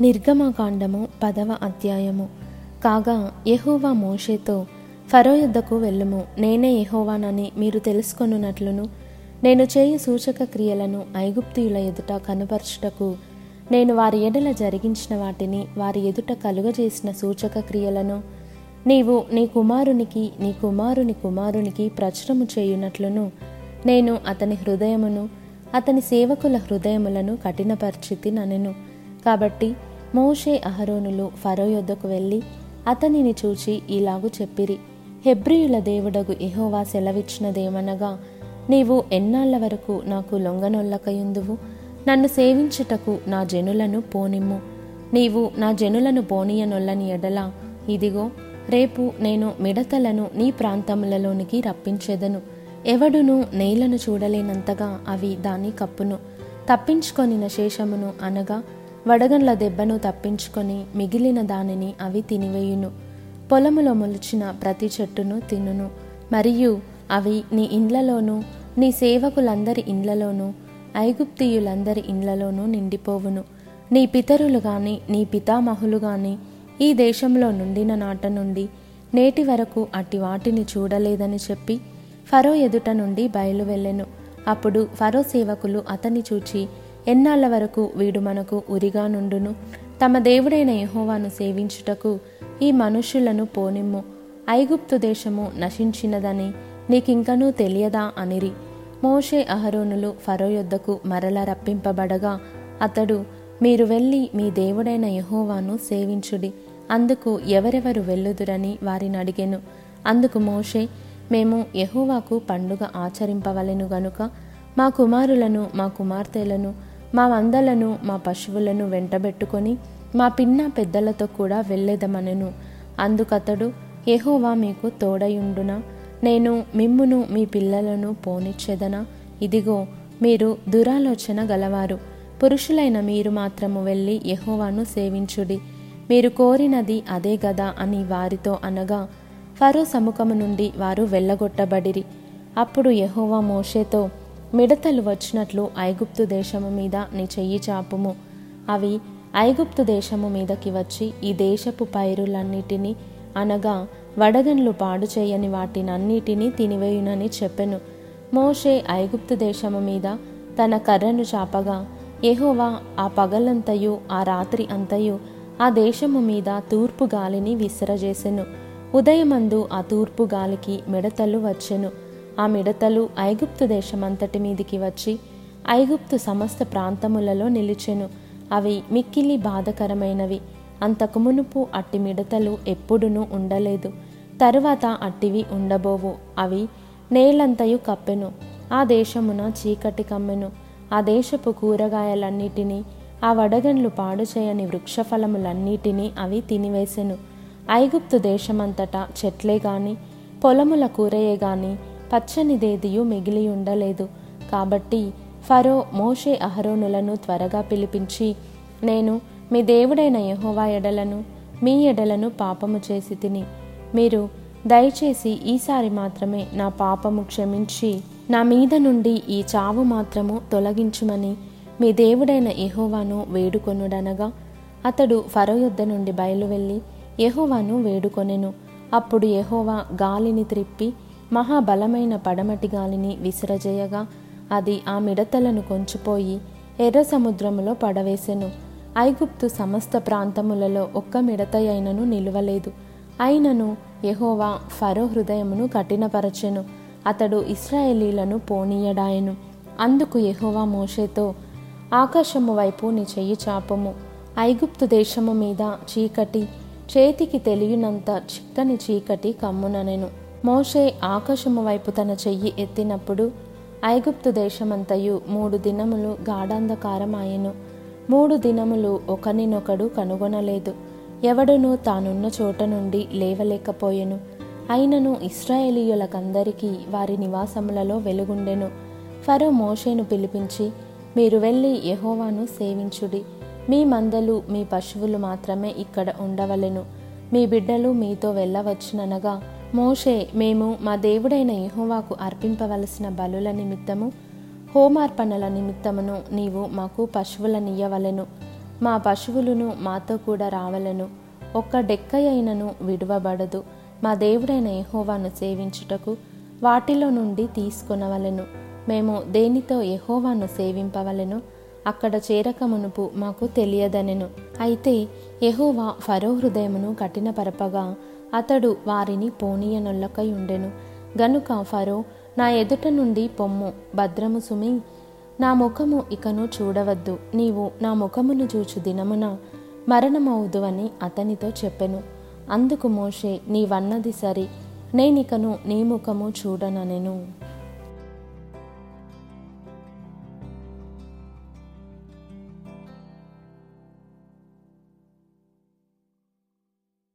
నిర్గమకాండము పదవ అధ్యాయము. కాగా యహోవా మోషేతో ఫరోయద్దకు వెళ్ళుము. నేనే యహోవానని మీరు తెలుసుకొనున్నట్లును. నేను చేయు సూచక క్రియలను ఐగుప్తియుల ఎదుట కనుపరచుటకు నేను వారి ఎడల జరిగించిన వాటిని వారి ఎదుట కలుగజేసిన సూచక క్రియలను నీవు నీ కుమారునికి నీ కుమారుని కుమారునికి ప్రచురము చేయునట్లును. నేను అతని హృదయమును అతని సేవకుల హృదయములను కఠినపరిచితి ననెను కాబట్టి మోషే అహరోనులు ఫరో యొద్దకు వెళ్ళి అతనిని చూచి ఇలాగు చెప్పిరి. హెబ్రియుల దేవుడగు ఎహోవా సెలవిచ్చినదేమనగా నీవు ఎన్నాళ్ళ వరకు నాకు లొంగనొల్లకయుందువు? నన్ను సేవించుటకు నా జనులను పోనిమ్ము. నీవు నా జనులను పోనీయనొల్లని ఎడల ఇదిగో రేపు నేను మిడతలను నీ ప్రాంతములలోనికి రప్పించెదను. ఎవడును నేలను చూడలేనంతగా అవి దాన్ని కప్పును. తప్పించుకొనిన శేషమును అనగా వడగండ్ల దెబ్బను తప్పించుకొని మిగిలిన దానిని అవి తినివేయును. పొలములో మొలిచిన ప్రతి చెట్టును తినును. మరియు అవి నీ ఇండ్లలోనూ నీ సేవకులందరి ఇండ్లలోనూ ఐగుప్తియులందరి ఇండ్లలోనూ నిండిపోవును. నీ పితరులు గాని నీ పితామహులు గాని ఈ దేశంలో నుండిన నాట నుండి నేటి వరకు అట్టి వాటిని చూడలేదని చెప్పి ఫరో ఎదుట నుండి బయలు వెళ్ళెను అప్పుడు ఫరో సేవకులు అతని చూచి ఎన్నాళ్ళ వరకు వీడు మనకు ఉరిగా నుండును? తమ దేవుడైన యహోవాను సేవించుటకు ఈ మనుష్యులను పోనిమ్ము. ఐగుప్తు దేశము నశించినదని నీకింకనూ తెలియదా అనిరి? మోషే అహరోనులు ఫరో యొద్దకు మరల రప్పింపబడగా అతడు మీరు వెళ్ళి మీ దేవుడైన యహోవాను సేవించుడి. అందుకు ఎవరెవరు వెళ్ళుదురని వారిని అడిగెను. అందుకు మోషే మేము యహోవాకు పండుగ ఆచరింపవలెను గనుక మా కుమారులను మా కుమార్తెలను మా మందలను మా పశువులను వెంటబెట్టుకొని మా పిన్న పెద్దలతో కూడా వెళ్ళేదమనెను. అందుకతడు ఏహోవా మీకు తోడయుండునా? నేను మిమ్మును మీ పిల్లలను పోనిచ్చేదనా? ఇదిగో మీరు దురాలోచన గలవారు. పురుషులైన మీరు మాత్రము వెళ్ళి యహోవాను సేవించుడి. మీరు కోరినది అదే గదా అని వారితో అనగా ఫరో సముఖము నుండి వారు వెళ్ళగొట్టబడిరి. అప్పుడు యహోవా మోషేతో మిడతలు వచ్చినట్లు ఐగుప్తు దేశము మీద నీ చెయ్యి చాపుము. అవి ఐగుప్తు దేశము మీదకి వచ్చి ఈ దేశపు పైరులన్నిటినీ అనగా వడగండ్లు పాడు చేయని వాటినన్నిటినీ తినివేయునని చెప్పెను. మోషే ఐగుప్తు దేశము మీద తన కర్రను చాపగా ఎహోవా ఆ పగలంతయు ఆ రాత్రి అంతయు ఆ దేశము మీద తూర్పు గాలిని విసిరజేసెను. ఉదయమందు ఆ తూర్పు గాలికి మిడతలు వచ్చెను. ఆ మిడతలు ఐగుప్తు దేశమంతటి మీదికి వచ్చి ఐగుప్తు సమస్త ప్రాంతములలో నిలిచెను. అవి మిక్కిలి బాధకరమైనవి. అంతకు మునుపు అట్టి మిడతలు ఎప్పుడునూ ఉండలేదు. తరువాత అట్టివి ఉండబోవు. అవి నేలంతయు కప్పెను. ఆ దేశమున చీకటి కమ్మెను. ఆ దేశపు కూరగాయలన్నిటినీ ఆ వడగండ్లు పాడు చేయని వృక్షఫలములన్నిటినీ అవి తినివేసెను. ఐగుప్తు దేశమంతటా చెట్లే గాని పొలముల కూరయే గాని పచ్చనిదేదియూ మిగిలి ఉండలేదు. కాబట్టి ఫరో మోషే అహరోనులను త్వరగా పిలిపించి నేను మీ దేవుడైన యహోవా ఎడలను మీ ఎడలను పాపము చేసి తిని మీరు దయచేసి ఈసారి మాత్రమే నా పాపము క్షమించి నా మీద నుండి ఈ చావు మాత్రము తొలగించుమని మీ దేవుడైన యహోవాను వేడుకొనుడనగా అతడు ఫరో యుద్ధ నుండి బయలువెళ్ళి యహోవాను వేడుకొనెను. అప్పుడు యహోవా గాలిని త్రిప్పి మహాబలమైన పడమటి గాలిని విసిరజేయగా అది ఆ మిడతలను కొంచిపోయి ఎర్ర సముద్రములో పడవేసెను. ఐగుప్తు సమస్త ప్రాంతములలో ఒక్క మిడత అయినను నిలువలేదు. అయినను యహోవా ఫరో హృదయమును కఠినపరచెను. అతడు ఇస్రాయేలీలను పోనీయడాయను. అందుకు యహోవా మోషేతో ఆకాశము వైపు నీ చెయ్యి చాపము. ఐగుప్తు దేశము మీద చీకటి చేతికి తెలియనంత చిక్కని చీకటి కమ్ముననెను. మోషే ఆకాశము వైపు తన చెయ్యి ఎత్తినప్పుడు ఐగుప్తు దేశమంతయు మూడు దినములు గాఢాంధకారమాయెను. మూడు దినములు ఒకనినొకడు కనుగొనలేదు. ఎవడునూ తానున్న చోట నుండి లేవలేకపోయెను. అయినను ఇస్రాయేలీయులకందరికీ వారి నివాసములలో వెలుగుండెను. ఫరో మోషేను పిలిపించి మీరు వెళ్ళి యహోవాను సేవించుడి. మీ మందలు మీ పశువులు మాత్రమే ఇక్కడ ఉండవలెను. మీ బిడ్డలు మీతో వెళ్ళవచ్చుననగా మోషే మేము మా దేవుడైన యహోవాకు అర్పింపవలసిన బలుల నిమిత్తము హోమార్పణల నిమిత్తమును నీవు మాకు పశువులనియ్యవలెను. మా పశువులను మాతో కూడా రావలను. ఒక్క డెక్కయైనను విడువబడదు. మా దేవుడైన యహోవాను సేవించుటకు వాటిలో నుండి తీసుకొనవలెను. మేము దేనితో యహోవాను సేవింపవలెను? అక్కడ చేరక మునుపు మాకు తెలియదనెను. అయితే యహోవా ఫరో హృదయమును కఠినపరపగా అతడు వారిని పోనీయనొల్లకై ఉండెను. గనుక ఫరో నా ఎదుట నుండి పొమ్ము భద్రము సుమి. నా ముఖము ఇకను చూడవద్దు. నీవు నా ముఖమును చూచు దినమున మరణమవుదు అని అతనితో చెప్పెను. అందుకు మోషే నీవన్నది సరి. నేనికను నీ ముఖము చూడననెను.